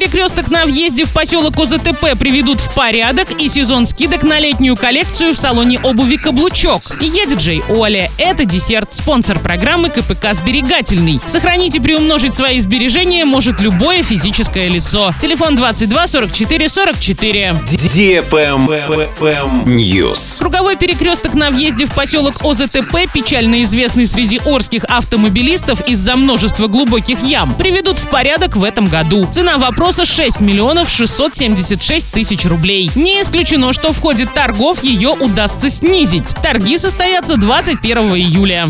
перекресток на въезде в поселок ОЗТП приведут в порядок и сезон скидок на летнюю коллекцию в салоне обуви «Каблучок». Я диджей Оля. Это десерт, спонсор программы КПК «Сберегательный». Сохранить и приумножить свои сбережения может любое физическое лицо. Телефон 22 44 44. News. Круговой перекресток на въезде в поселок ОЗТП, печально известный среди орских автомобилистов из-за множества глубоких ям, приведут в порядок в этом году. Цена вопроса 6 миллионов 676 тысяч рублей. Не исключено, что в ходе торгов ее удастся снизить. Торги состоятся 21 июля.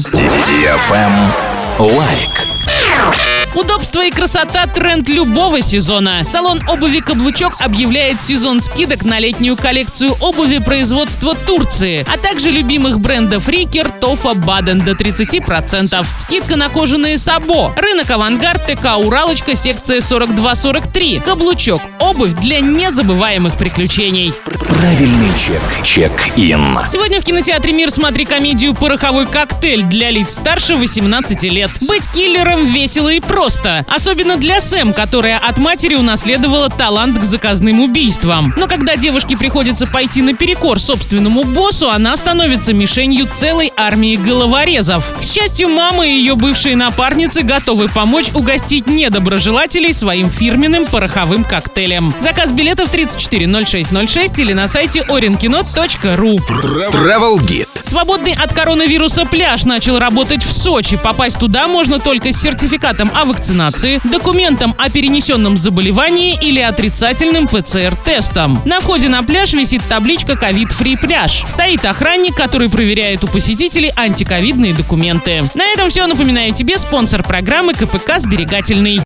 Лайк. Удобство и красота – тренд любого сезона. Салон обуви «Каблучок» объявляет сезон скидок на летнюю коллекцию обуви производства Турции, а также любимых брендов «Rieker», «Tofa», «Baden» до 30%. Скидка на кожаные «Сабо», рынок «Авангард», ТК «Уралочка», секция 42-43. «Каблучок» – обувь для незабываемых приключений. Правильный чек. Чек-ин. Сегодня в кинотеатре «Мир» смотри комедию «Пороховой коктейль» для лиц старше 18 лет. Быть киллером весело и просто. Особенно для Сэм, которая от матери унаследовала талант к заказным убийствам. Но когда девушке приходится пойти наперекор собственному боссу, она становится мишенью целой армии головорезов. К счастью, мама и ее бывшие напарницы готовы помочь угостить недоброжелателей своим фирменным пороховым коктейлем. Заказ билетов 340606 или на сайте orinkino.ru. Travel Guide. Свободный от коронавируса пляж начал работать в Сочи. Попасть туда можно только с сертификатом о вакцинации, документом о перенесенном заболевании или отрицательным ПЦР-тестом. На входе на пляж висит табличка «Ковид-фри пляж». Стоит охранник, который проверяет у посетителей антиковидные документы. На этом все. Напоминаю тебе спонсор программы КПК «Сберегательный».